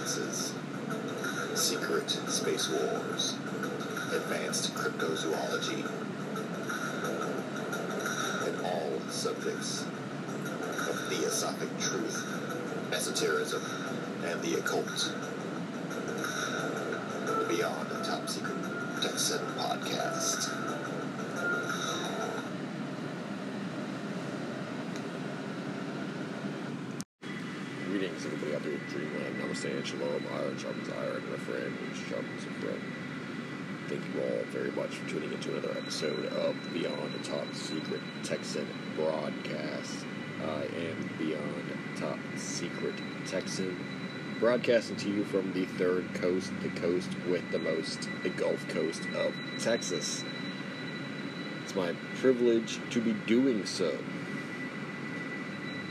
alliances, secret space wars, advanced cryptozoology, and all subjects of theosophic truth, esotericism, and the occult. Beyond the Top Secret Texan podcast. Greetings, everybody out there in Dreamland. Namaste and Shalom. Iron sharpens iron, and a friend which sharpens a friend. Thank you all very much for tuning into another episode of Beyond the Top Secret Texan broadcast. I am Beyond Top Secret Texan, broadcasting to you from the third coast, the coast with the most, the Gulf Coast of Texas. It's my privilege to be doing so.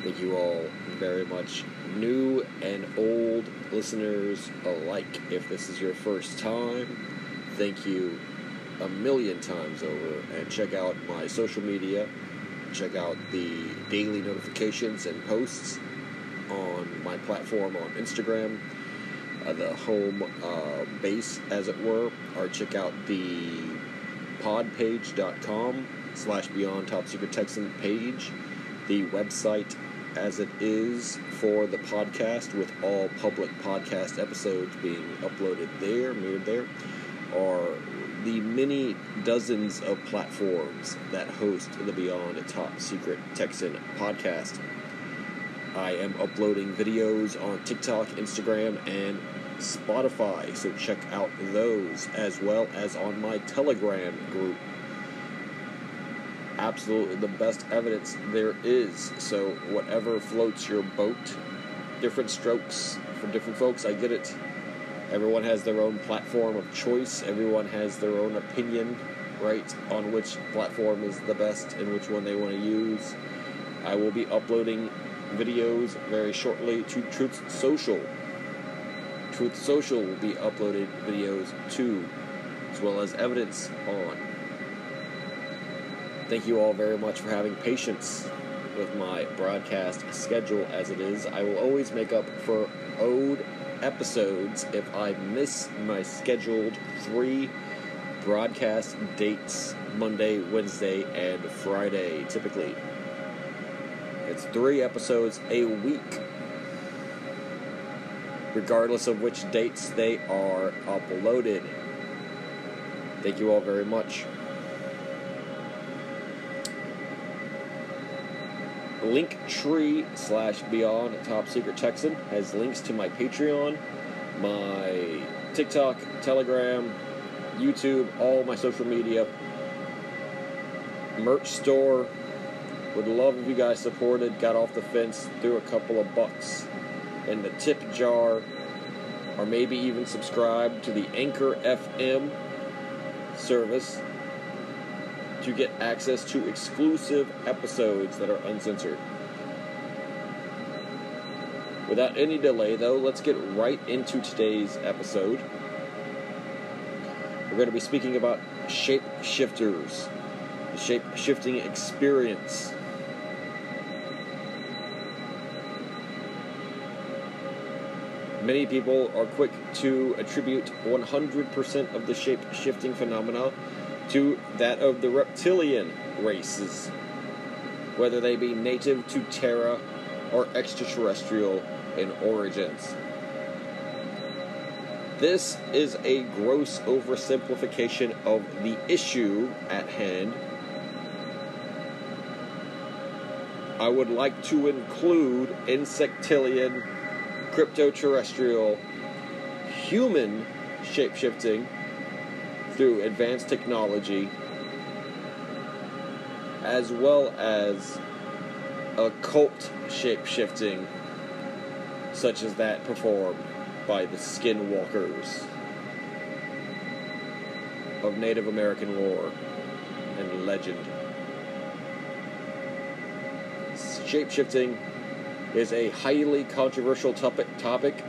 Thank you all very much, new and old listeners alike. If this is your first time, thank you a million times over. And check out my social media. Check out the daily notifications and posts on my platform on Instagram, uh, the home uh, base, as it were. Or check out the podpage.com slash beyond top secret texan page the website as it is for the podcast with all public podcast episodes being uploaded there mirrored there are the many dozens of platforms that host the beyond top secret texan podcast. I am uploading videos on tiktok instagram and spotify so check out those as well as on my telegram group absolutely the best evidence there is. So, whatever floats your boat, different strokes for different folks, I get it. Everyone has their own platform of choice, everyone has their own opinion, right, on which platform is the best and which one they want to use. I will be uploading videos very shortly to Truth Social. Truth Social will be uploading videos too, as well as evidence on Thank you all very much for having patience with my broadcast schedule as it is. I will always make up for owed episodes if I miss my scheduled three broadcast dates Monday, Wednesday, and Friday, typically. It's three episodes a week, regardless of which dates they are uploaded. Thank you all very much. Linktree slash beyond top secret texan has links to my patreon my tiktok telegram youtube all my social media merch store. Would love if you guys supported got off the fence threw a couple of bucks in the tip jar or maybe even subscribe to the anchor fm service to get access to exclusive episodes that are uncensored. Without any delay, though, let's get right into today's episode. We're going to be speaking about shape shifters, the shape shifting experience. Many people are quick to attribute 100% of the shape shifting phenomena to that of the reptilian races, whether they be native to Terra or extraterrestrial in origins. This is a gross oversimplification of the issue at hand. I would like to include insectilian, cryptoterrestrial, human shapeshifting through advanced technology as well as occult shape shifting such as that performed by the skinwalkers of Native American lore and legend. Shapeshifting is a highly controversial topic. topic.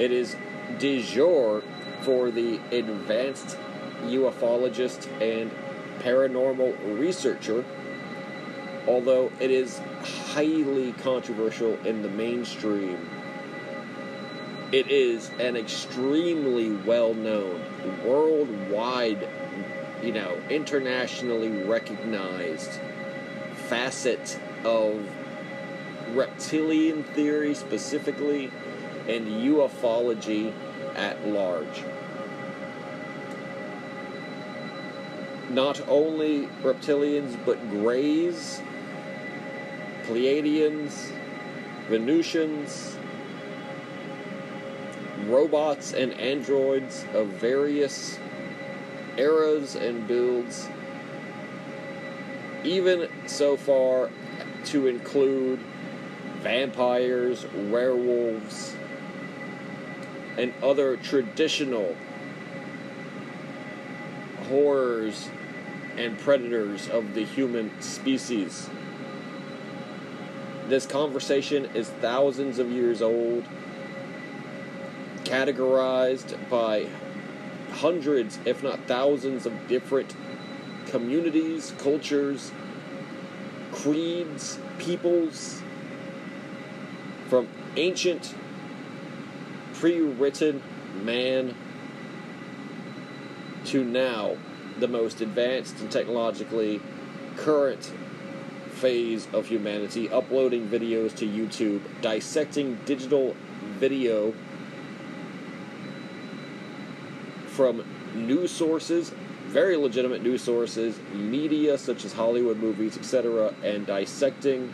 It is de jour for the advanced ufologist and paranormal researcher, although it is highly controversial in the mainstream. It is an extremely well known, worldwide, you know, internationally recognized facet of reptilian theory specifically and ufology at large. Not only reptilians, but Greys, Pleiadians, Venusians, robots and androids of various eras and builds, even so far to include vampires, werewolves, and other traditional horrors and predators of the human species. This conversation is thousands of years old, categorized by hundreds, if not thousands, of different communities, cultures, creeds, peoples, from ancient, pre written man to now, the most advanced and technologically current phase of humanity, uploading videos to YouTube, dissecting digital video from news sources, very legitimate news sources, media such as Hollywood movies, etc., and dissecting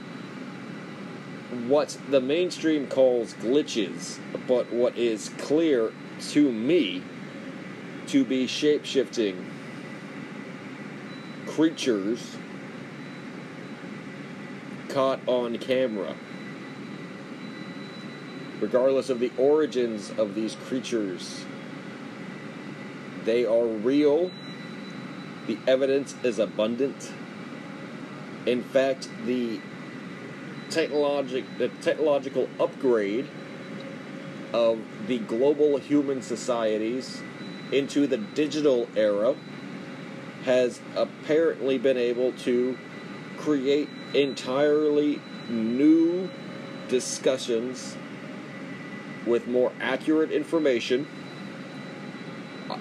what the mainstream calls glitches, but what is clear to me to be shape shifting creatures caught on camera. Regardless of the origins of these creatures, they are real. The evidence is abundant. In fact, the technologic the technological upgrade of the global human societies into the digital era has apparently been able to create entirely new discussions with more accurate information,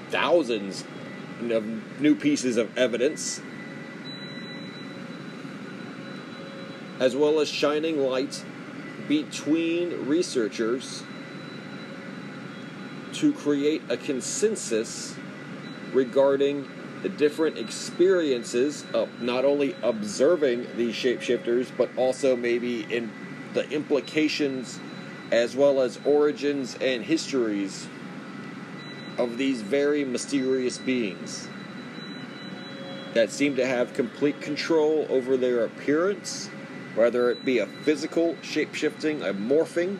thousands of new pieces of evidence, as well as shining light between researchers to create a consensus regarding the different experiences of not only observing these shapeshifters, but also maybe in the implications as well as origins and histories of these very mysterious beings that seem to have complete control over their appearance, whether it be a physical shapeshifting, a morphing,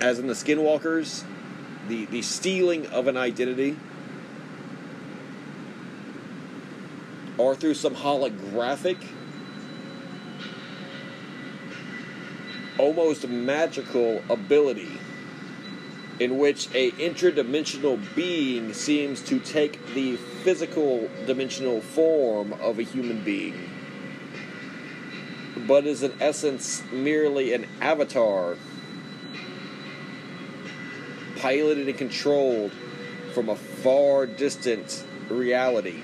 as in the skinwalkers, the, the stealing of an identity or through some holographic, almost magical ability in which a interdimensional being seems to take the physical dimensional form of a human being but is in essence merely an avatar piloted and controlled from a far distant reality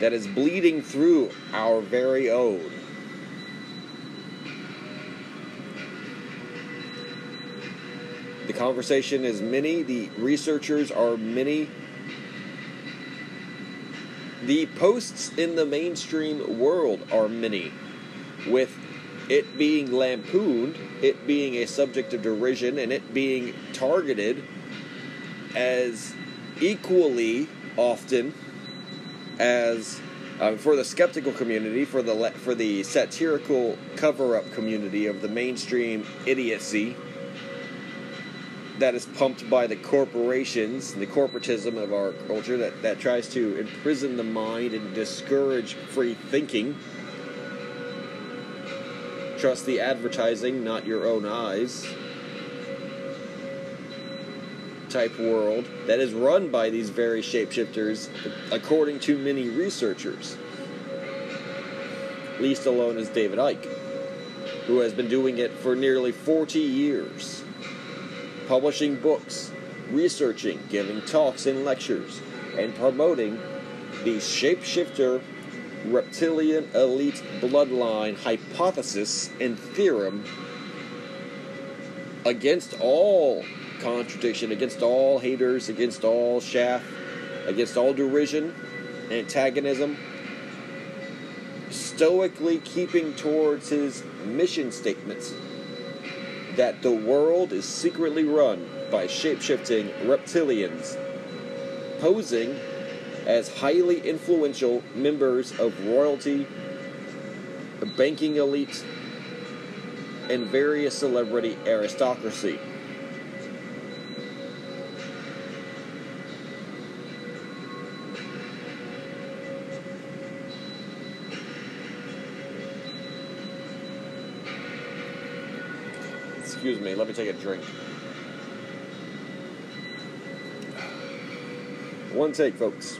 that is bleeding through our very own. The conversation is many, the researchers are many. The posts in the mainstream world are many, with it being lampooned, it being a subject of derision, and it being targeted as equally often as Um, for the skeptical community, for the for the satirical cover-up community of the mainstream idiocy that is pumped by the corporations, the corporatism of our culture that, that tries to imprison the mind and discourage free thinking. Trust the advertising, not your own eyes. Type world that is run by these very shapeshifters, according to many researchers. Least alone is David Icke, who has been doing it for nearly 40 years publishing books, researching, giving talks and lectures, and promoting the shapeshifter reptilian elite bloodline hypothesis and theorem against all contradiction, against all haters, against all chaff, against all derision, antagonism, stoically keeping towards his mission statements that the world is secretly run by shapeshifting reptilians posing as highly influential members of royalty, banking elite, and various celebrity aristocracy. Excuse me, let me take a drink. One take, folks.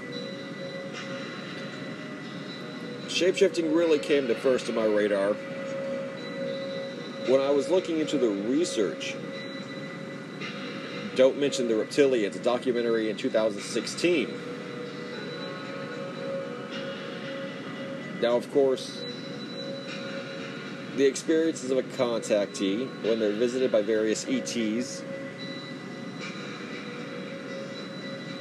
Shapeshifting really came to first to my radar when I was looking into the research. Don't mention the reptilians, a documentary in 2016. Now, of course, the experiences of a contactee when they're visited by various ETs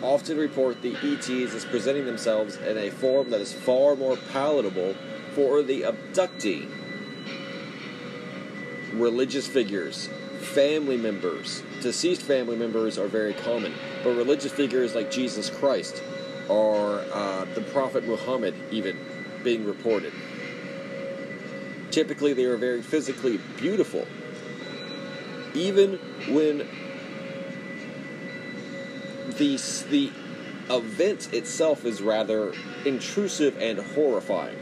often report the ETs as presenting themselves in a form that is far more palatable for the abductee. Religious figures, family members, deceased family members are very common, but religious figures like Jesus Christ or uh, the Prophet Muhammad even being reported. Typically, they are very physically beautiful. Even when the the event itself is rather intrusive and horrifying.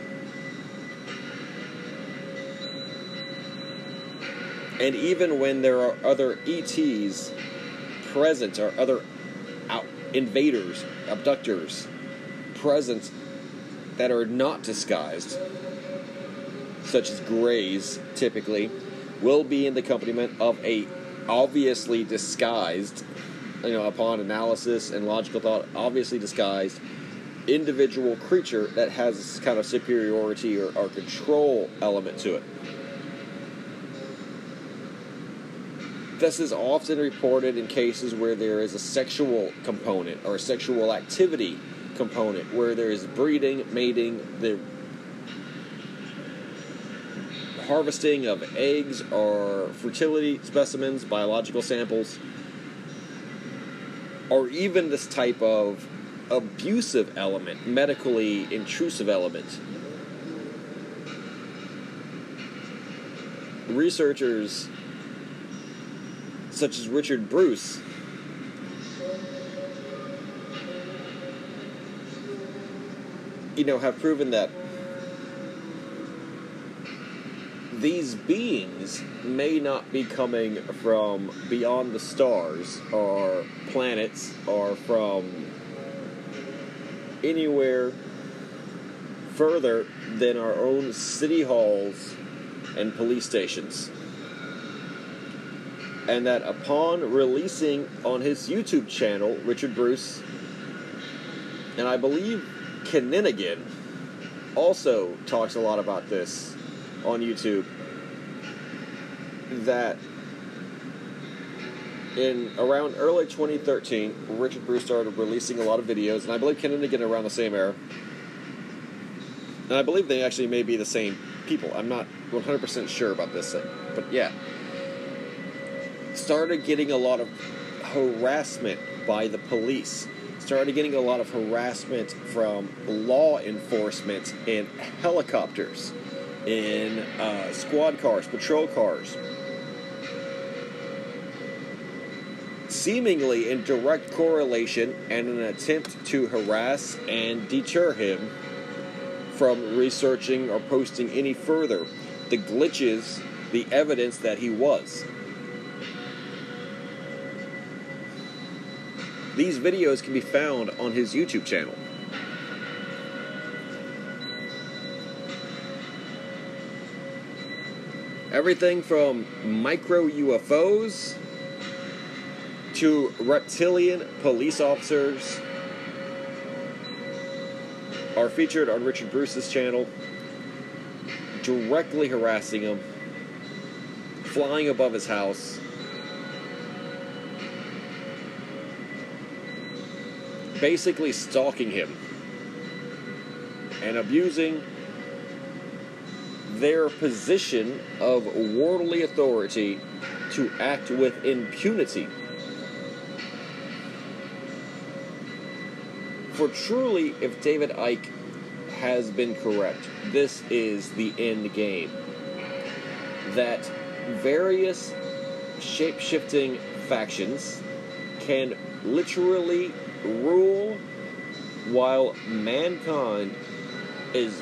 And even when there are other ETs present or other out invaders, abductors present that are not disguised, such as greys typically, will be in the accompaniment of a obviously disguised you know, upon analysis and logical thought, obviously disguised individual creature that has kind of superiority or, or control element to it. This is often reported in cases where there is a sexual component or a sexual activity component, where there is breeding, mating, the harvesting of eggs or fertility specimens, biological samples or even this type of abusive element, medically intrusive element. Researchers such as Richard Bruce you know have proven that these beings may not be coming from beyond the stars or planets or from anywhere further than our own city halls and police stations. And that upon releasing on his YouTube channel, Richard Bruce, and I believe Kenninigan also talks a lot about this on YouTube that in around early 2013, Richard Bruce started releasing a lot of videos, and I believe Ken again around the same era. And I believe they actually may be the same people. I'm not 100% sure about this thing, but yeah. Started getting a lot of harassment by the police. Started getting a lot of harassment from law enforcement and helicopters, in uh, squad cars, patrol cars. Seemingly in direct correlation and an attempt to harass and deter him from researching or posting any further the glitches, the evidence that he was. These videos can be found on his YouTube channel. Everything from micro UFOs to reptilian police officers are featured on Richard Bruce's channel, directly harassing him, flying above his house. Basically stalking him and abusing their position of worldly authority to act with impunity. For truly, if David Icke has been correct, this is the end game. That various shape shifting factions can literally rule while mankind is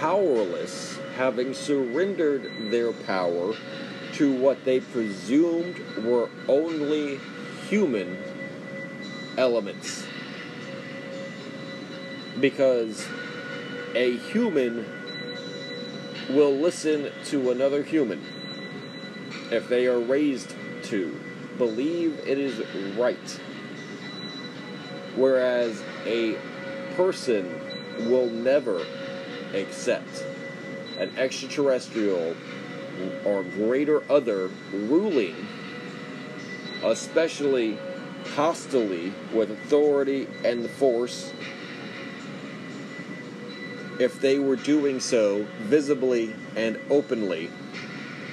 powerless, having surrendered their power to what they presumed were only human elements. Because a human will listen to another human if they are raised to believe it is right. Whereas a person will never accept an extraterrestrial or greater other ruling, especially hostily with authority and the force, if they were doing so visibly and openly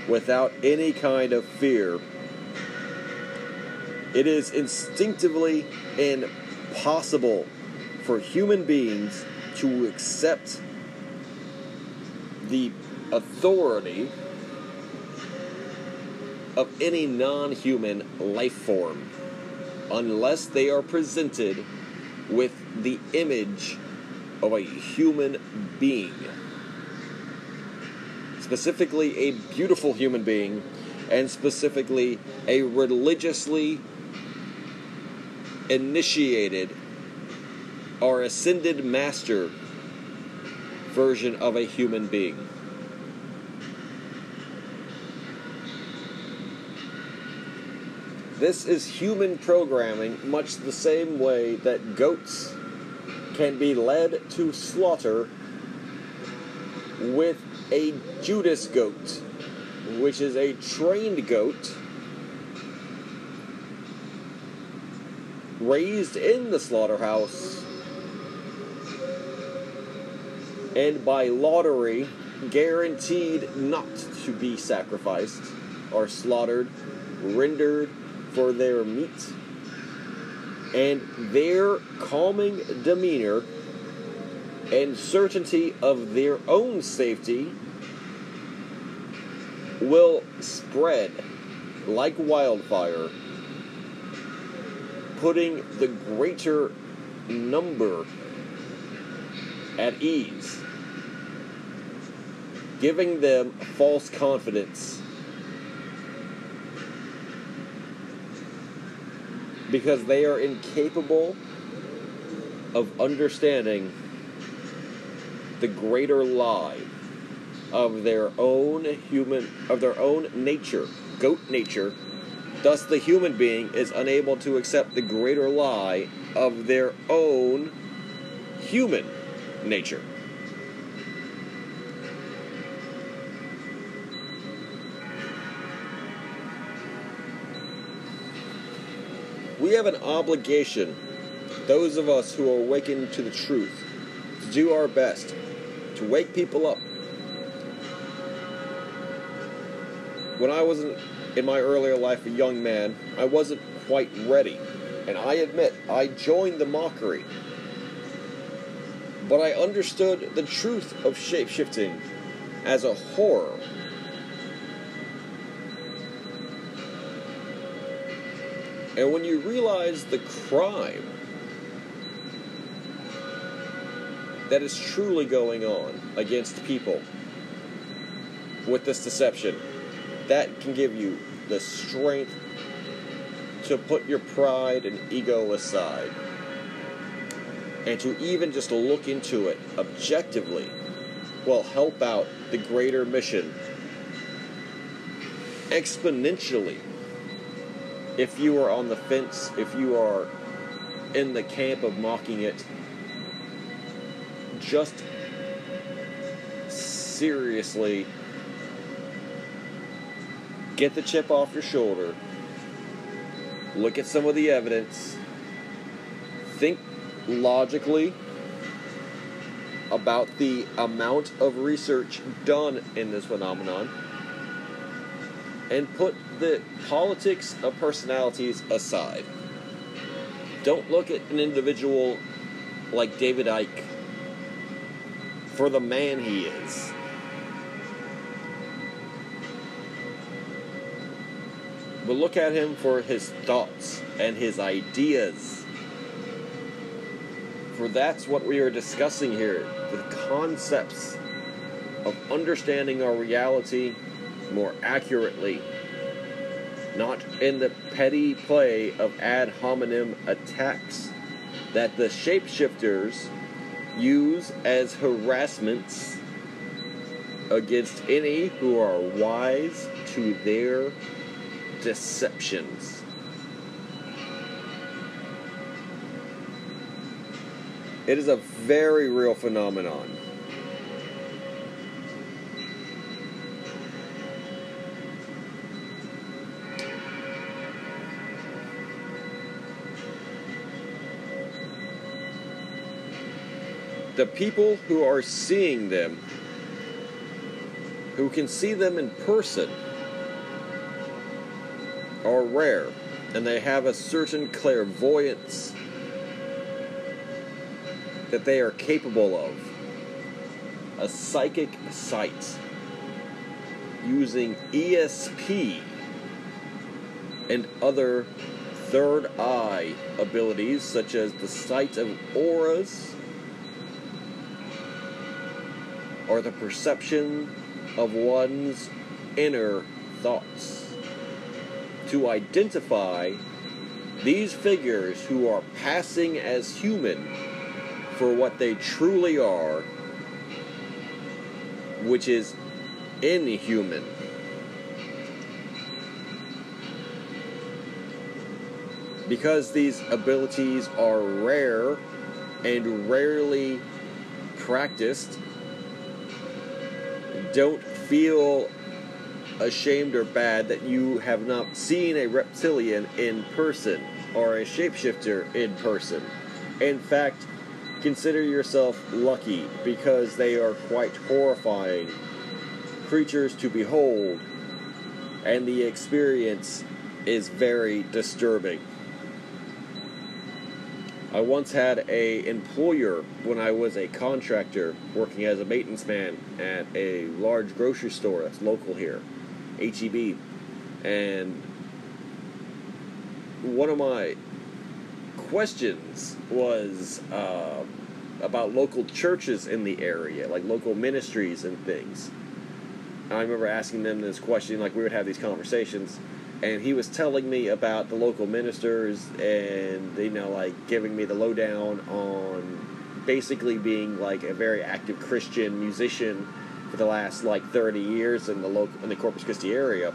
without any kind of fear. It is instinctively impossible for human beings to accept the authority of any non human life form unless they are presented with the image of a human being. Specifically, a beautiful human being, and specifically, a religiously initiated or ascended master version of a human being. This is human programming, much the same way that goats can be led to slaughter with a Judas goat, which is a trained goat raised in the slaughterhouse. And by lottery guaranteed not to be sacrificed or slaughtered, rendered for their meat. And their calming demeanor and certainty of their own safety will spread like wildfire, putting the greater number at ease, giving them false confidence because they are incapable of understanding the greater lie of their own human of their own nature goat nature. Thus the human being is unable to accept the greater lie of their own human nature we have an obligation, those of us who are awakened to the truth, to do our best to wake people up. when I wasn't in my earlier life a young man, I wasn't quite ready. And I admit, I joined the mockery. But I understood the truth of shapeshifting as a horror. And when you realize the crime that is truly going on against people with this deception, that can give you the strength to put your pride and ego aside and to even just look into it objectively will help out the greater mission exponentially if you are on the fence, if you are in the camp of mocking it, just seriously get the chip off your shoulder, look at some of the evidence, think logically about the amount of research done in this phenomenon and put the politics of personalities aside. Don't look at an individual like David Icke for the man he is. But look at him for his thoughts and his ideas. For that's what we are discussing here the concepts of understanding our reality more accurately, not in the petty play of ad hominem attacks that the shapeshifters use as harassments against any who are wise to their deceptions. It is a very real phenomenon. The people who are seeing them, who can see them in person, are rare, and they have a certain clairvoyance that they are capable of. A psychic sight using ESP and other third eye abilities, such as the sight of auras or the perception of one's inner thoughts. To identify these figures who are passing as human for what they truly are, which is inhuman. Because these abilities are rare and rarely practiced, don't feel ashamed or bad that you have not seen a reptilian in person or a shapeshifter in person. In fact, consider yourself lucky because they are quite horrifying creatures to behold, and the experience is very disturbing. I once had a employer when I was a contractor working as a maintenance man at a large grocery store that's local here, HEB, and one of my questions was uh, about local churches in the area, like local ministries and things. I remember asking them this question, like we would have these conversations, and he was telling me about the local ministers and you know like giving me the lowdown on basically being like a very active Christian musician for the last like 30 years in the local in the Corpus Christi area.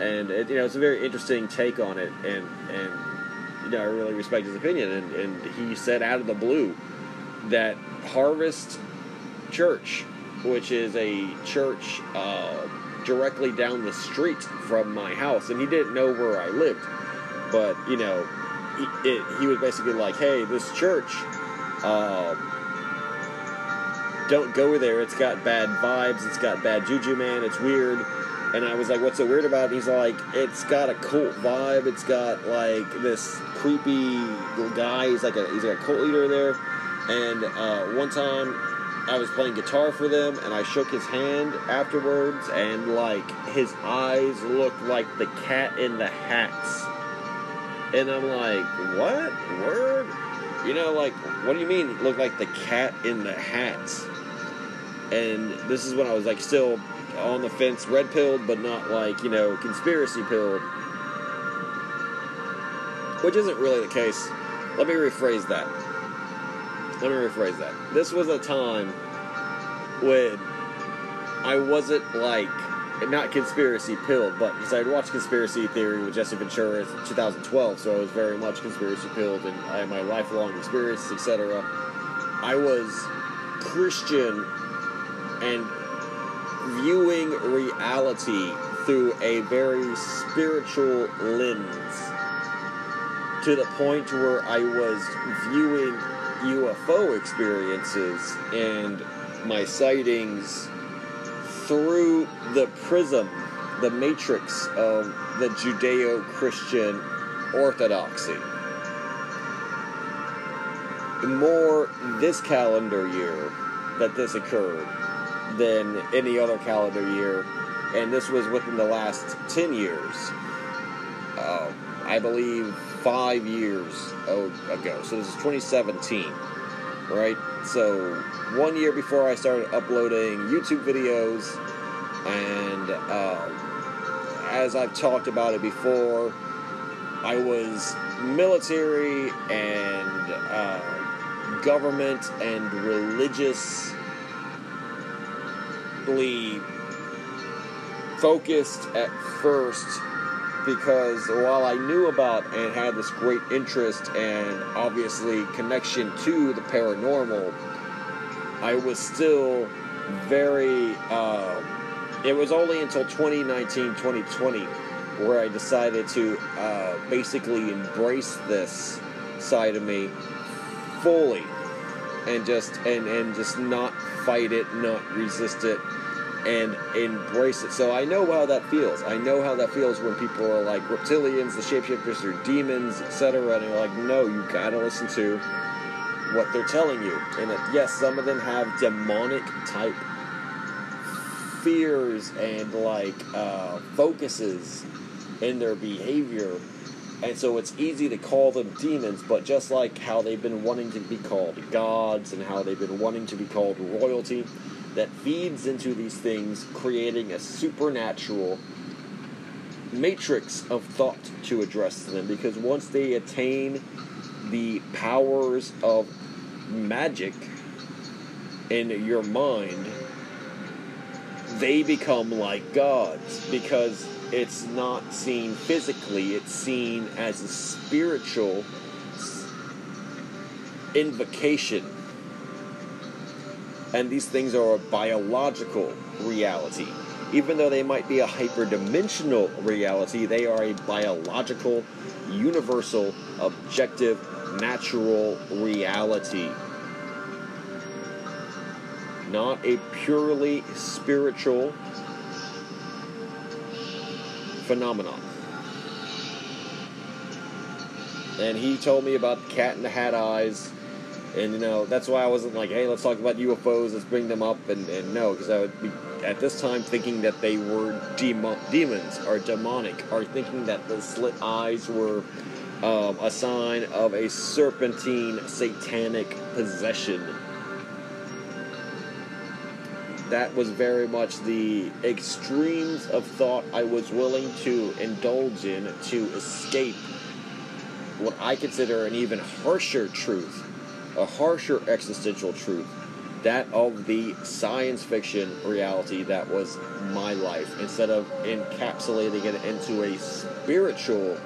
And it, you know it's a very interesting take on it and and you know I really respect his opinion. And, and he said out of the blue that Harvest Church which is a church uh, directly down the street from my house, and he didn't know where I lived. But you know, he, it, he was basically like, "Hey, this church, um, don't go there. It's got bad vibes. It's got bad juju, man. It's weird." And I was like, "What's so weird about it?" He's like, "It's got a cult vibe. It's got like this creepy guy. He's like a he's like a cult leader there." And uh, one time, I was playing guitar for them, and I shook his hand afterwards, and like his eyes looked like the cat in the hats. And I'm like, "What word?" You know, like, what do you mean? look like the cat in the hats. And this is when I was like still on the fence, red pilled, but not like, you know, conspiracy pilled. Which isn't really the case. Let me rephrase that. Let me rephrase that. This was a time when I wasn't like not conspiracy pilled, but because I had watched Conspiracy Theory with Jesse Ventura in 2012, so I was very much conspiracy pilled and I had my lifelong experience, etc. I was Christian and viewing reality through a very spiritual lens to the point where I was viewing UFO experiences and my sightings through the prism, the matrix of the Judeo Christian orthodoxy. More this calendar year that this occurred than any other calendar year, and this was within the last 10 years. Uh, I believe five years ago. So this is 2017, right? So one year before I started uploading YouTube videos, and um, as I've talked about it before, I was military and uh, government and religiously focused at first because while I knew about and had this great interest and obviously connection to the paranormal, I was still very. Uh, it was only until 2019, 2020 where I decided to uh, basically embrace this side of me fully and just and and just not fight it, not resist it, and embrace it. So I know how that feels. I know how that feels when people are like reptilians, the shapeshifters, or demons, etc. And you're like, no, you gotta listen to what they're telling you. And yes, some of them have demonic type fears and like uh, focuses in their behavior. And so it's easy to call them demons, but just like how they've been wanting to be called gods and how they've been wanting to be called royalty, that feeds into these things, creating a supernatural matrix of thought to address them. Because once they attain the powers of magic in your mind, they become like gods because it's not seen physically, it's seen as a spiritual invocation. And these things are a biological reality. Even though they might be a hyperdimensional reality, they are a biological, universal, objective, natural reality. Not a purely spiritual phenomenon. And he told me about the cat in the hat eyes. And, you know, that's why I wasn't like, hey, let's talk about UFOs, let's bring them up. And, and no, because I would be, at this time, thinking that they were demo- demons or demonic, or thinking that the slit eyes were um, a sign of a serpentine satanic possession. That was very much the extremes of thought I was willing to indulge in to escape what I consider an even harsher truth, a harsher existential truth, that of the science fiction reality that was my life, instead of encapsulating it into a spiritual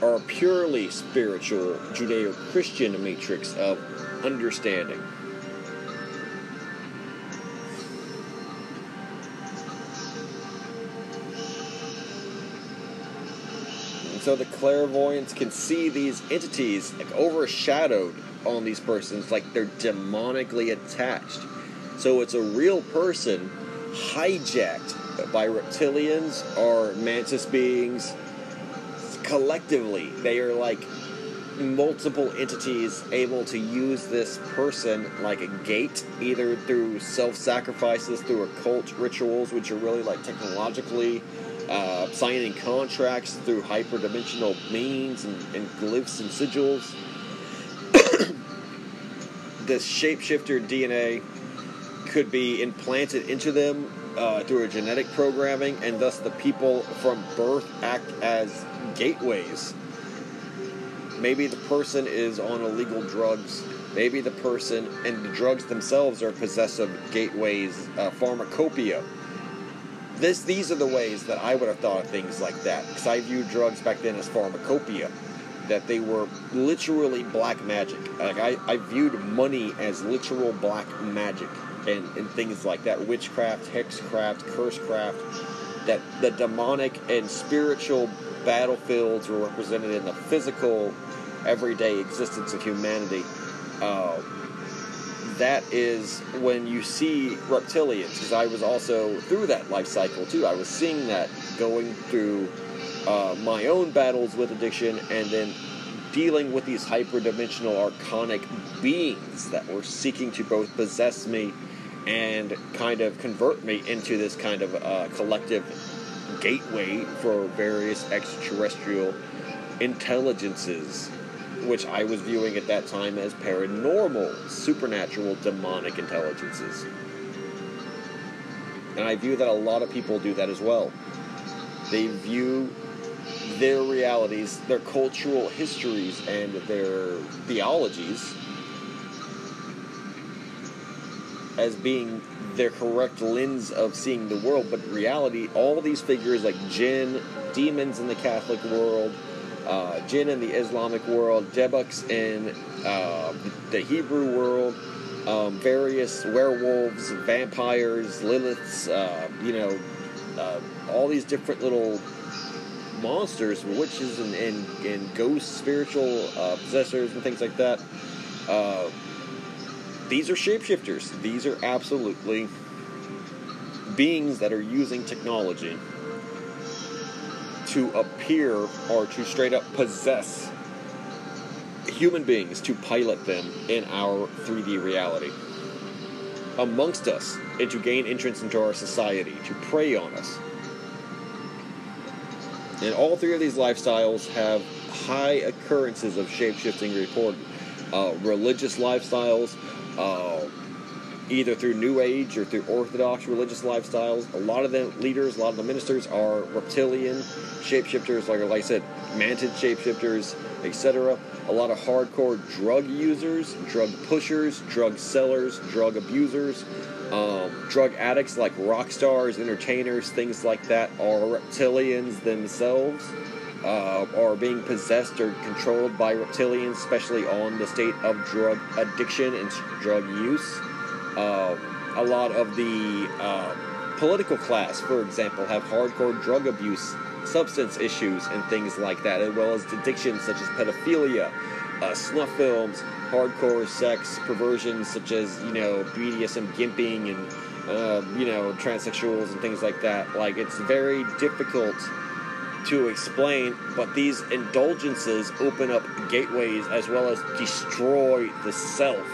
or purely spiritual Judeo Christian matrix of understanding. So the clairvoyants can see these entities like overshadowed on these persons, like they're demonically attached. So it's a real person hijacked by reptilians or mantis beings collectively. They are like multiple entities able to use this person like a gate, either through self sacrifices, through occult rituals, which are really like technologically uh, signing contracts through hyperdimensional means and, and glyphs and sigils. this shapeshifter DNA could be implanted into them uh, through a genetic programming, and thus the people from birth act as gateways. Maybe the person is on illegal drugs. Maybe the person and the drugs themselves are possessive gateways, uh, pharmacopoeia. This, these are the ways that I would have thought of things like that, because I viewed drugs back then as pharmacopoeia, that they were literally black magic. Like I, I viewed money as literal black magic, and, and things like that, witchcraft, hexcraft, cursecraft. That the demonic and spiritual battlefields were represented in the physical, everyday existence of humanity. Uh, that is when you see reptilians, because I was also through that life cycle too. I was seeing that going through uh, my own battles with addiction and then dealing with these hyperdimensional archonic beings that were seeking to both possess me and kind of convert me into this kind of uh, collective gateway for various extraterrestrial intelligences, which I was viewing at that time as paranormal, supernatural, demonic intelligences. And I view that a lot of people do that as well. They view their realities, their cultural histories, and their theologies as being their correct lens of seeing the world, but reality, all these figures like jinn, demons in the Catholic world, uh, jinn in the Islamic world, dybbuks in uh, the Hebrew world, um, various werewolves, vampires, Liliths, uh, you know, uh, all these different little monsters, witches, and, and, and ghosts, spiritual uh, possessors, and things like that. Uh, these are shapeshifters. These are absolutely beings that are using technology to appear or to straight up possess human beings to pilot them in our 3D reality amongst us and to gain entrance into our society, to prey on us. And all three of these lifestyles have high occurrences of shapeshifting reported. Uh, religious lifestyles, uh, either through New Age or through Orthodox religious lifestyles. A lot of the leaders, a lot of the ministers are reptilian shapeshifters, like, like I said, mantis shapeshifters, etc. A lot of hardcore drug users, drug pushers, drug sellers, drug abusers, um, drug addicts like rock stars, entertainers, things like that are reptilians themselves. Uh, are being possessed or controlled by reptilians, especially on the state of drug addiction and drug use. Uh, a lot of the uh, political class, for example, have hardcore drug abuse, substance issues, and things like that, as well as addictions such as pedophilia, uh, snuff films, hardcore sex, perversions such as you know BDSM gimping and uh, you know transsexuals and things like that. Like it's very difficult to explain, but these indulgences open up gateways as well as destroy the self.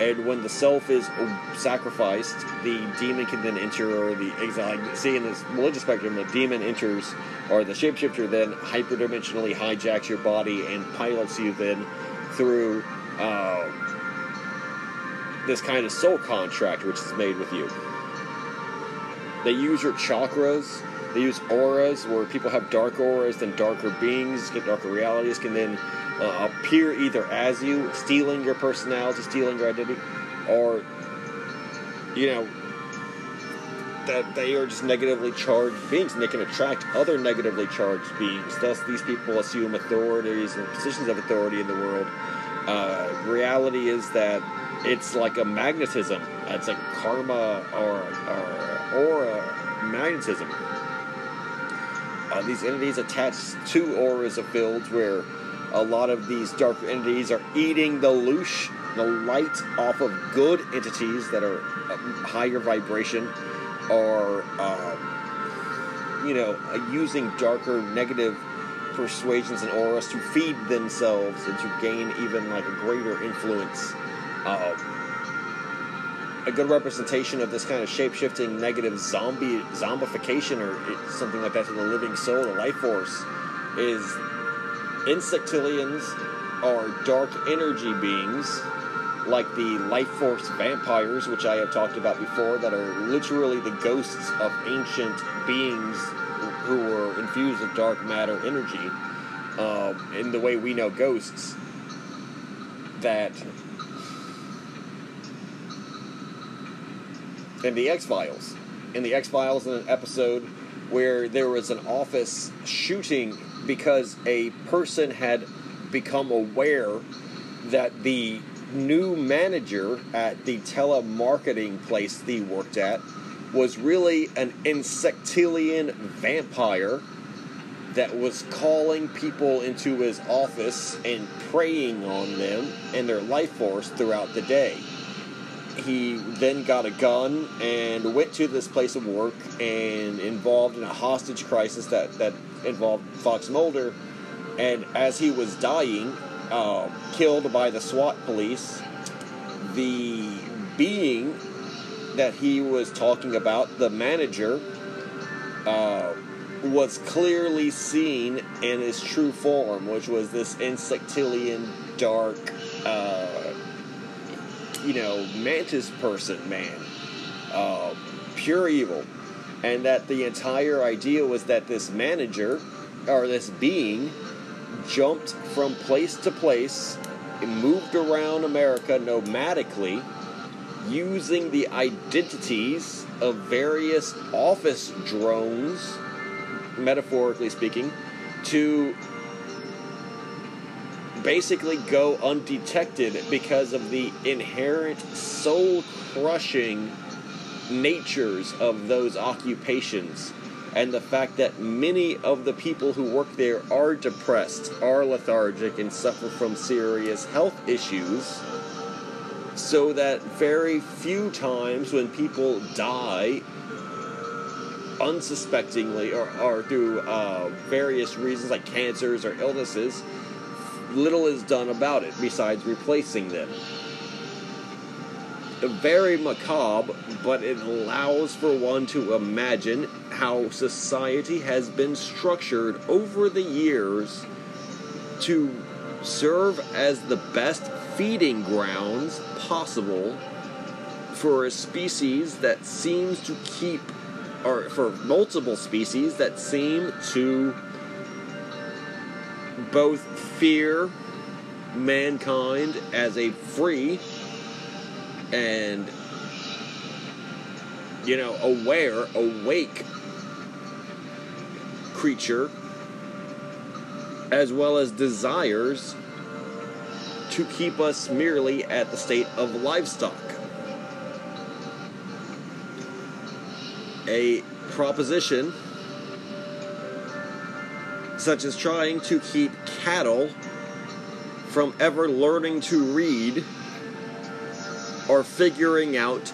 And when the self is sacrificed, the demon can then enter, or the exile. See, in this religious spectrum, the demon enters, or the shapeshifter then hyperdimensionally hijacks your body and pilots you then through uh, this kind of soul contract which is made with you. They use your chakras they use auras where people have dark auras, then darker beings, get darker realities can then uh, appear either as you, stealing your personality, stealing your identity, or you know that they are just negatively charged beings and they can attract other negatively charged beings. Thus, these people assume authorities and positions of authority in the world. Uh, reality is that it's like a magnetism. It's like karma or, or aura magnetism uh, these entities attached to auras of fields where a lot of these dark entities are eating the loosh, the light off of good entities that are higher vibration, are, um, you know, uh, using darker, negative persuasions and auras to feed themselves and to gain even like a greater influence. Uh, a good representation of this kind of shape-shifting negative zombie zombification or something like that to the living soul, the life force, is insectilians are dark energy beings like the life force vampires, which I have talked about before, that are literally the ghosts of ancient beings who were infused with dark matter energy. Um, in the way we know ghosts, that in the X Files, in the X Files, in an episode where there was an office shooting because a person had become aware that the new manager at the telemarketing place he worked at was really an insectilian vampire that was calling people into his office and preying on them and their life force throughout the day. He then got a gun and went to this place of work and involved in a hostage crisis that, that involved Fox Mulder. And as he was dying, uh, killed by the SWAT police, the being that he was talking about, the manager, uh, was clearly seen in his true form, which was this insectilian, dark, uh, you know, mantis person man. Uh, pure evil. And that the entire idea was that this manager, or this being, jumped from place to place, moved around America nomadically, using the identities of various office drones, metaphorically speaking, to basically go undetected because of the inherent soul crushing natures of those occupations and the fact that many of the people who work there are depressed, are lethargic, and suffer from serious health issues. So that very few times when people die unsuspectingly or, or through uh, various reasons like cancers or illnesses, little is done about it besides replacing them very macabre, but it allows for one to imagine how society has been structured over the years to serve as the best feeding grounds possible for a species that seems to keep, or for multiple species that seem to both fear mankind as a free and you know aware awake creature as well as desires to keep us merely at the state of livestock. A proposition such as trying to keep cattle from ever learning to read or figuring out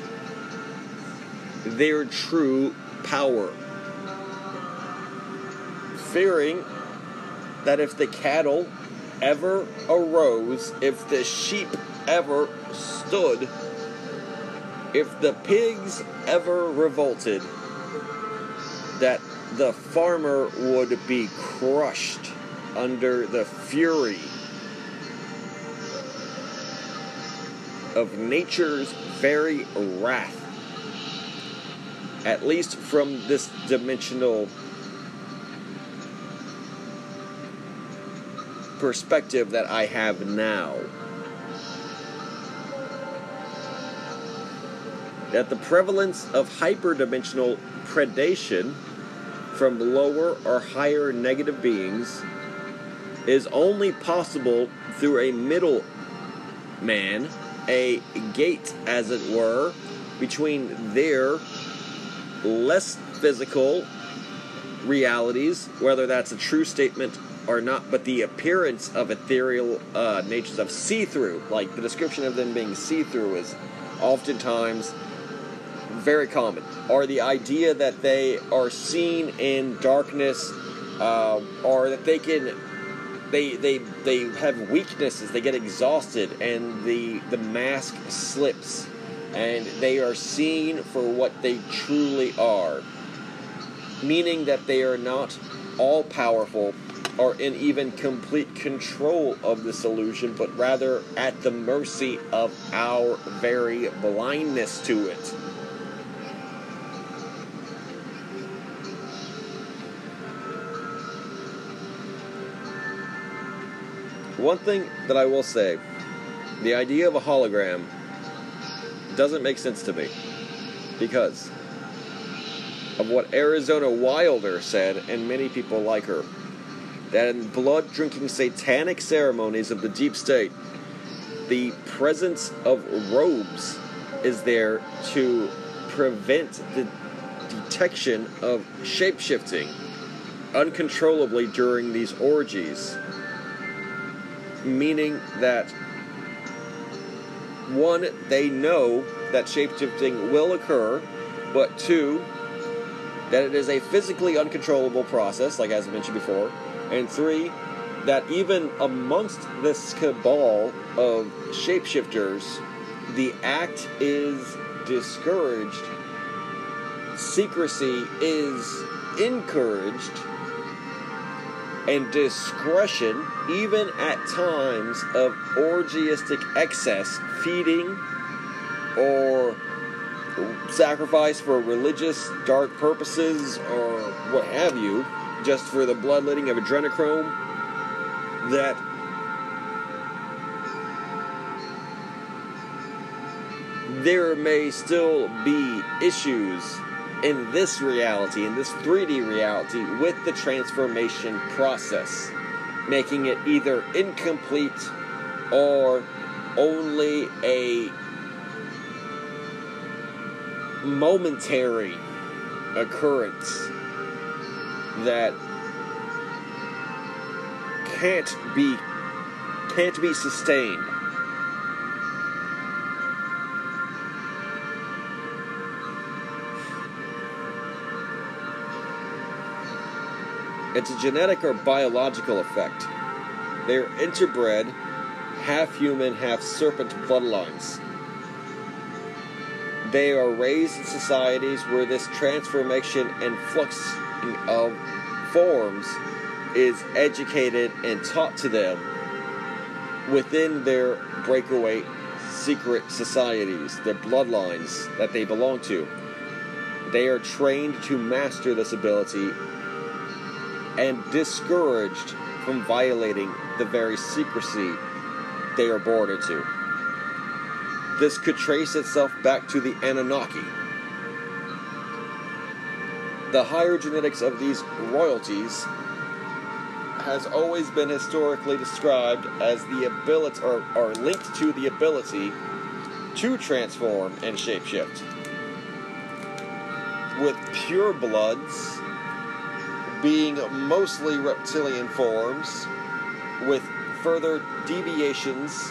their true power. Fearing that if the cattle ever arose, if the sheep ever stood, if the pigs ever revolted, that the farmer would be crushed under the fury of nature's very wrath. At least from this dimensional perspective that I have now. That the prevalence of hyperdimensional predation from lower or higher negative beings is only possible through a middle man a gate, as it were, between their less physical realities, whether that's a true statement or not, but the appearance of ethereal uh, natures of see through, like the description of them being see through, is oftentimes very common. Are the idea that they are seen in darkness uh, or that they can they they they have weaknesses. They get exhausted and the the mask slips. And they are seen for what they truly are. Meaning that they are not all powerful or in even complete control of this illusion, but rather at the mercy of our very blindness to it One thing that I will say the idea of a hologram doesn't make sense to me because of what Arizona Wilder said, and many people like her. That in blood drinking satanic ceremonies of the deep state, the presence of robes is there to prevent the detection of shapeshifting uncontrollably during these orgies meaning that one, they know that shapeshifting will occur, but two, that it is a physically uncontrollable process, like as I mentioned before, and three, that even amongst this cabal of shapeshifters, the act is discouraged, secrecy is encouraged, and discretion, even at times of orgiastic excess, feeding or sacrifice for religious dark purposes or what have you, just for the bloodletting of adrenochrome, that there may still be issues in this reality, in this 3D reality, with the transformation process, making it either incomplete or only a momentary occurrence that can't be can't be sustained It's a genetic or biological effect. They are interbred, half human, half serpent bloodlines. They are raised in societies where this transformation and flux of forms is educated and taught to them within their breakaway secret societies, their bloodlines that they belong to. They are trained to master this ability and discouraged from violating the very secrecy they are born into. This could trace itself back to the Anunnaki. The higher genetics of these royalties has always been historically described as the ability or are linked to the ability to transform and shapeshift. With pure bloods being mostly reptilian forms, with further deviations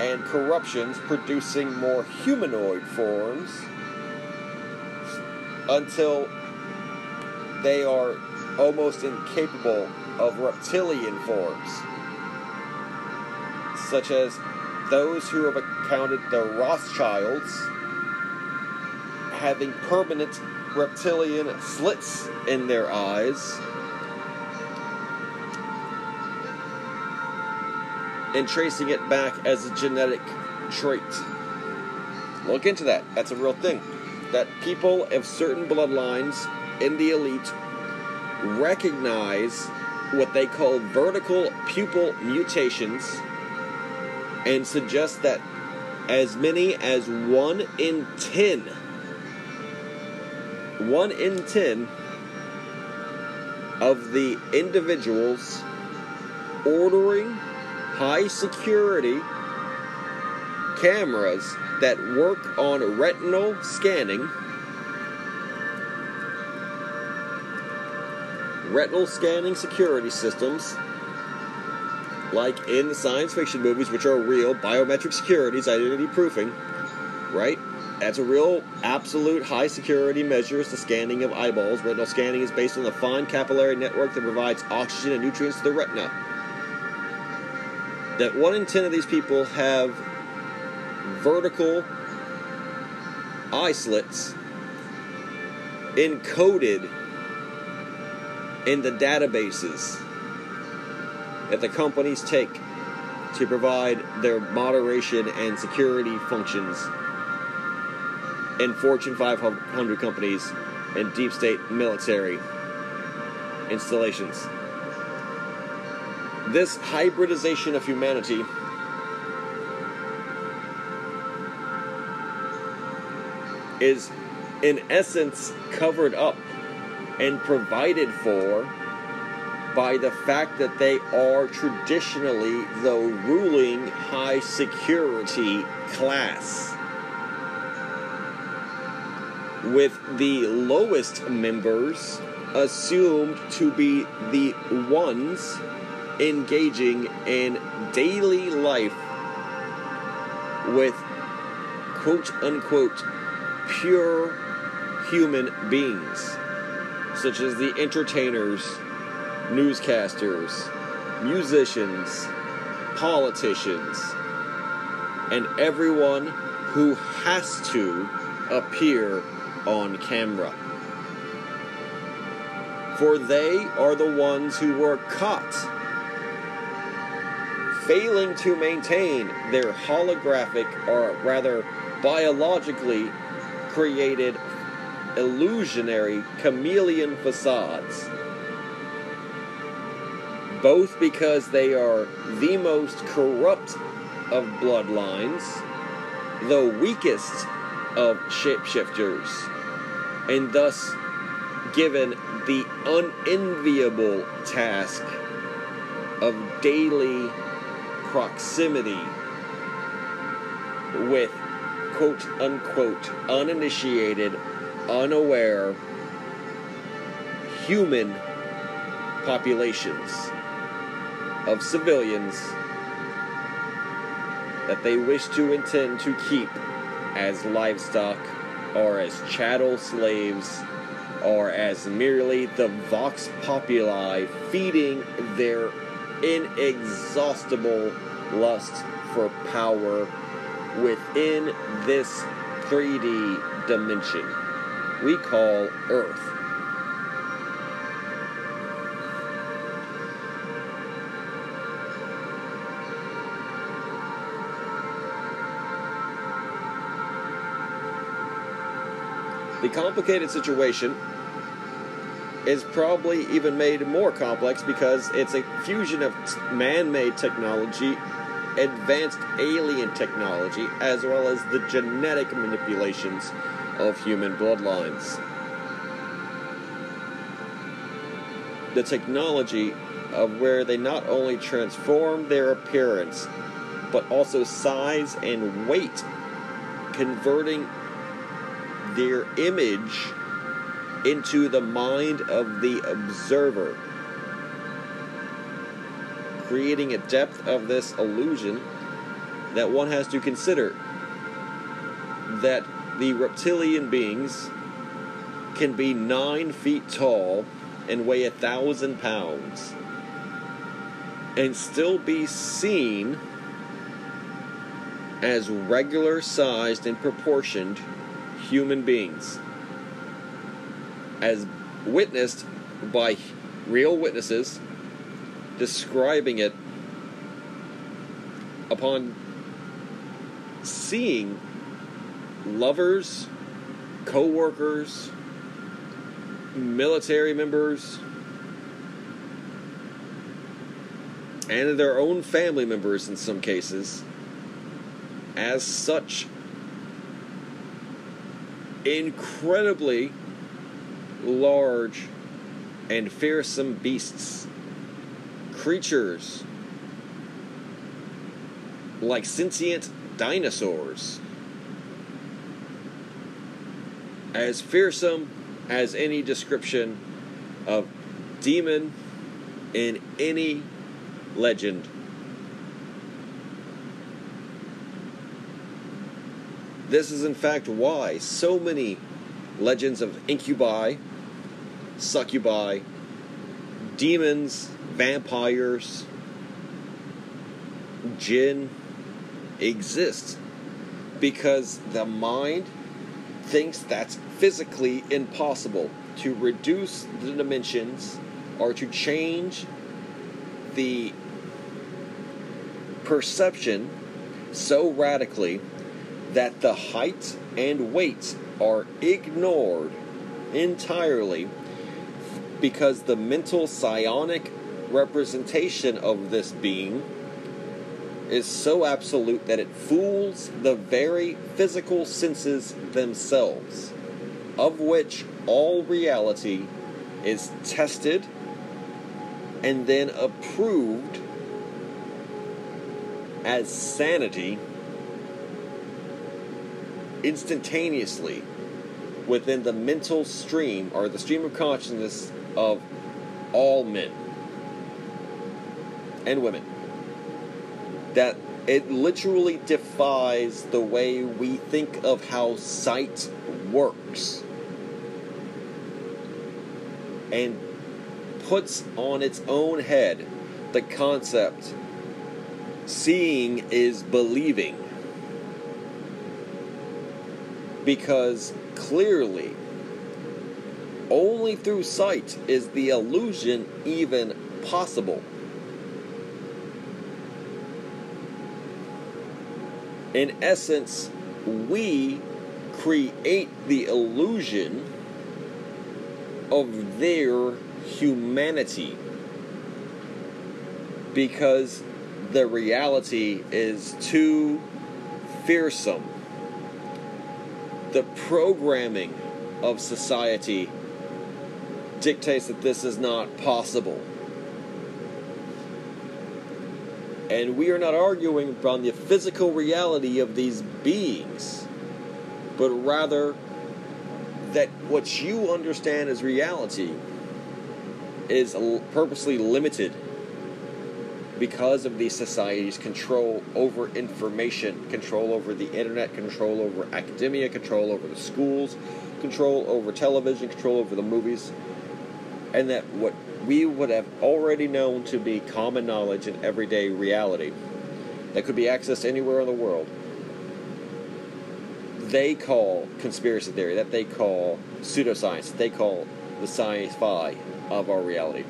and corruptions producing more humanoid forms until they are almost incapable of reptilian forms, such as those who have accounted the Rothschilds having permanent reptilian slits in their eyes. And tracing it back as a genetic trait. Look into that. That's a real thing. That people of certain bloodlines in the elite recognize what they call vertical pupil mutations and suggest that as many as 1 in 10 one in ten of the individuals ordering high security cameras that work on retinal scanning retinal scanning security systems like in the science fiction movies which are real biometric securities identity proofing right That's a real absolute high security measures the scanning of eyeballs. Retinal scanning is based on the fine capillary network that provides oxygen and nutrients to the retina. That one in ten of these people have vertical eye slits encoded in the databases that the companies take to provide their moderation and security functions in Fortune 500 companies and deep state military installations. This hybridization of humanity is, in essence, covered up and provided for by the fact that they are traditionally the ruling high security class. With the lowest members assumed to be the ones engaging in daily life with quote unquote pure human beings, such as the entertainers newscasters, musicians, politicians, and everyone who has to appear on camera. For they are the ones who were caught failing to maintain their holographic, or rather biologically created illusionary chameleon facades both because they are the most corrupt of bloodlines, the weakest of shapeshifters, and thus given the unenviable task of daily proximity with quote unquote uninitiated, unaware human populations of civilians that they wish to intend to keep as livestock or as chattel slaves or as merely the vox populi feeding their inexhaustible lust for power within this 3D dimension we call Earth. Complicated situation is probably even made more complex because it's a fusion of man made technology, advanced alien technology, as well as the genetic manipulations of human bloodlines. The technology of where they not only transform their appearance, but also size and weight, converting their image into the mind of the observer, creating a depth of this illusion that one has to consider that the reptilian beings can be nine feet tall and weigh a thousand pounds and still be seen as regular sized and proportioned human beings, as witnessed by real witnesses describing it upon seeing lovers, co workers, military members, and their own family members in some cases as such incredibly large and fearsome beasts, creatures like sentient dinosaurs, as fearsome as any description of demon in any legend. This is, in fact, why so many legends of incubi, succubi, demons, vampires, jinn exist. Because the mind thinks that's physically impossible to reduce the dimensions or to change the perception so radically that the height and weight are ignored entirely because the mental psionic representation of this being is so absolute that it fools the very physical senses themselves, of which all reality is tested and then approved as sanity instantaneously within the mental stream or the stream of consciousness of all men and women. That it literally defies the way we think of how sight works and puts on its own head the concept seeing is believing. Because clearly, only through sight is the illusion even possible. In essence, we create the illusion of their humanity because the reality is too fearsome. The programming of society dictates that this is not possible. And we are not arguing about the physical reality of these beings, but rather that what you understand as reality is purposely limited because of these societies' control over information, control over the internet, control over academia, control over the schools, control over television, control over the movies, and that what we would have already known to be common knowledge and everyday reality that could be accessed anywhere in the world, they call conspiracy theory, that they call pseudoscience, that they call the science fi of our reality.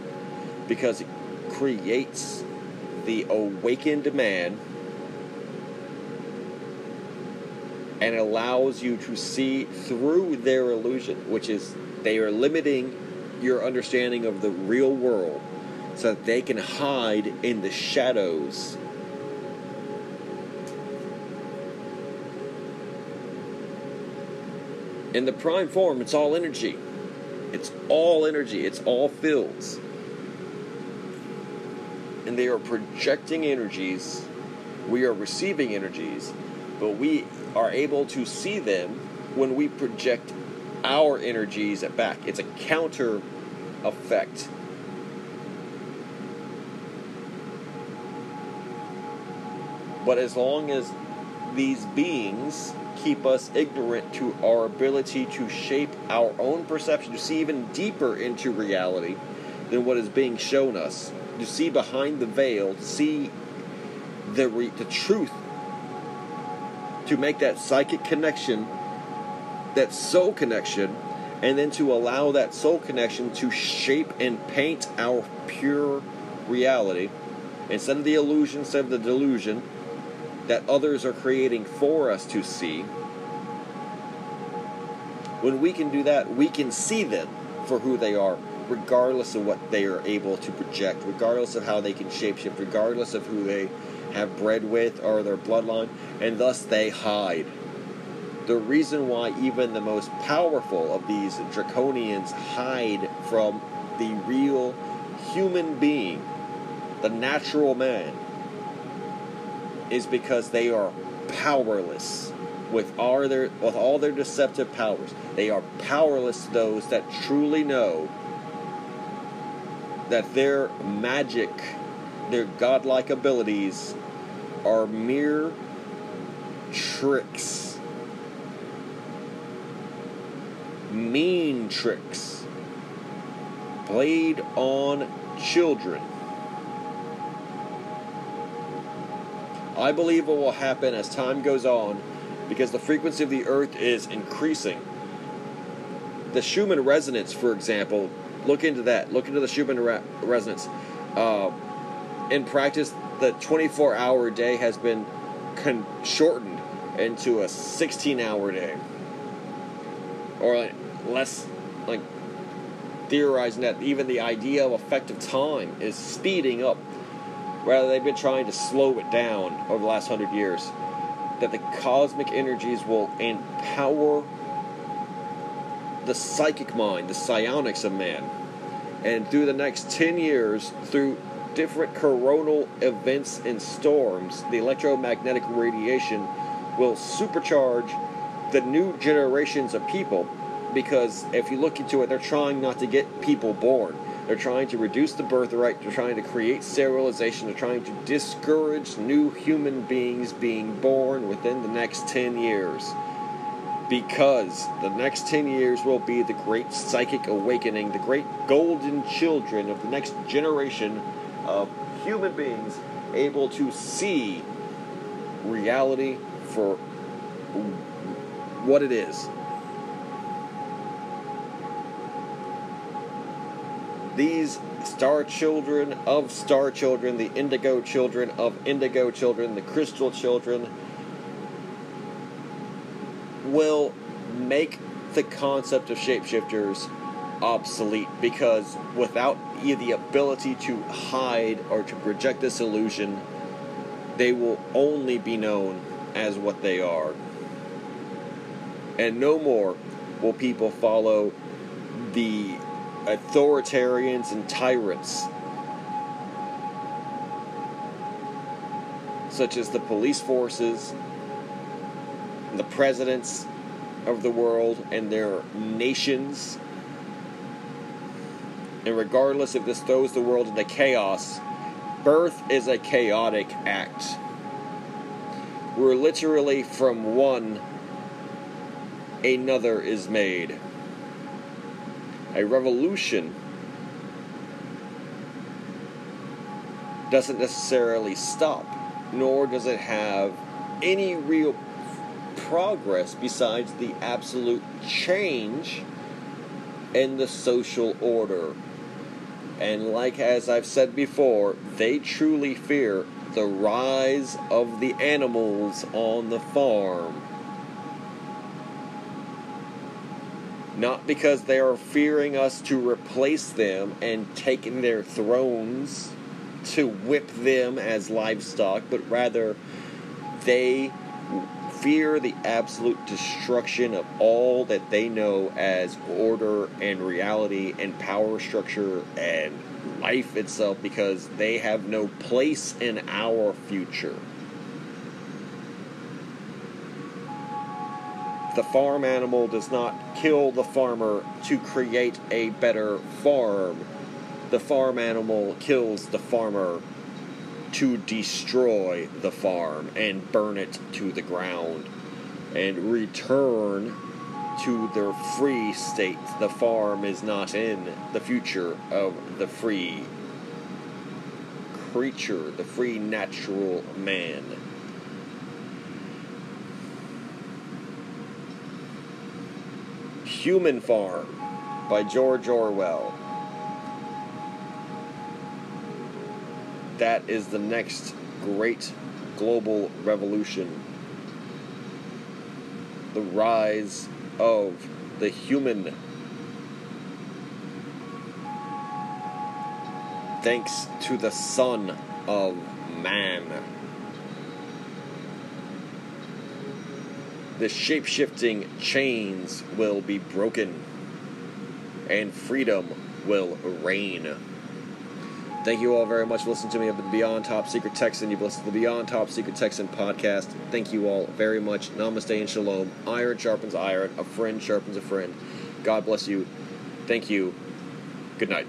Because it creates the awakened man and allows you to see through their illusion, which is they are limiting your understanding of the real world so that they can hide in the shadows. In the prime form, it's all energy. It's all energy. It's all fields and they are projecting energies. We are receiving energies, but we are able to see them when we project our energies back. It's a counter effect. But as long as these beings keep us ignorant to our ability to shape our own perception, to see even deeper into reality than what is being shown us, to see behind the veil, to see the re- the truth, to make that psychic connection, that soul connection, and then to allow that soul connection to shape and paint our pure reality instead of the illusion, instead of the delusion that others are creating for us to see. When we can do that, we can see them for who they are regardless of what they are able to project, regardless of how they can shapeshift, regardless of who they have bred with or their bloodline, and thus they hide. The reason why even the most powerful of these draconians hide from the real human being, the natural man, is because they are powerless with all their with all their deceptive powers. They are powerless to those that truly know that their magic, their godlike abilities, are mere tricks mean tricks played on children. I believe what will happen as time goes on because the frequency of the earth is increasing. The Schumann resonance, for example, look into that. Look into the Schumann re- resonance. Uh, in practice, the 24 hour day has been con- shortened into a 16 hour day. Or like less, like theorizing that even the idea of effective time is speeding up. Rather, they've been trying to slow it down over the last hundred years. That the cosmic energies will empower the psychic mind, the psionics of man. And through the next 10 years, through different coronal events and storms, the electromagnetic radiation will supercharge the new generations of people because if you look into it, they're trying not to get people born. They're trying to reduce the birth rate. They're trying to create sterilization. They're trying to discourage new human beings being born within the next 10 years. Because the next 10 years will be the great psychic awakening, the great golden children of the next generation of human beings able to see reality for what it is. These star children of star children, the indigo children of indigo children, the crystal children, will make the concept of shapeshifters obsolete because without the ability to hide or to project this illusion, they will only be known as what they are. And no more will people follow the authoritarians and tyrants, such as the police forces, the presidents of the world, and their nations. And regardless if this throws the world into chaos, birth is a chaotic act. We're literally from one, another is made. A revolution doesn't necessarily stop, nor does it have any real progress besides the absolute change in the social order. And like as I've said before, they truly fear the rise of the animals on the farm. Not because they are fearing us to replace them and taking their thrones to whip them as livestock, but rather they fear the absolute destruction of all that they know as order and reality and power structure and life itself because they have no place in our future. The farm animal does not kill the farmer to create a better farm. The farm animal kills the farmer to destroy the farm and burn it to the ground and return to their free state. The farm is not in the future of the free creature, the free natural man. Human Farm by George Orwell. That is the next great global revolution. The rise of the human. Thanks to the Son of Man. The shape shifting chains will be broken, and freedom will reign. Thank you all very much for listening to me I've been Beyond Top Secret Texan. You've listened to the Beyond Top Secret Texan podcast. Thank you all very much. Namaste and shalom. Iron sharpens iron. A friend sharpens a friend. God bless you. Thank you. Good night.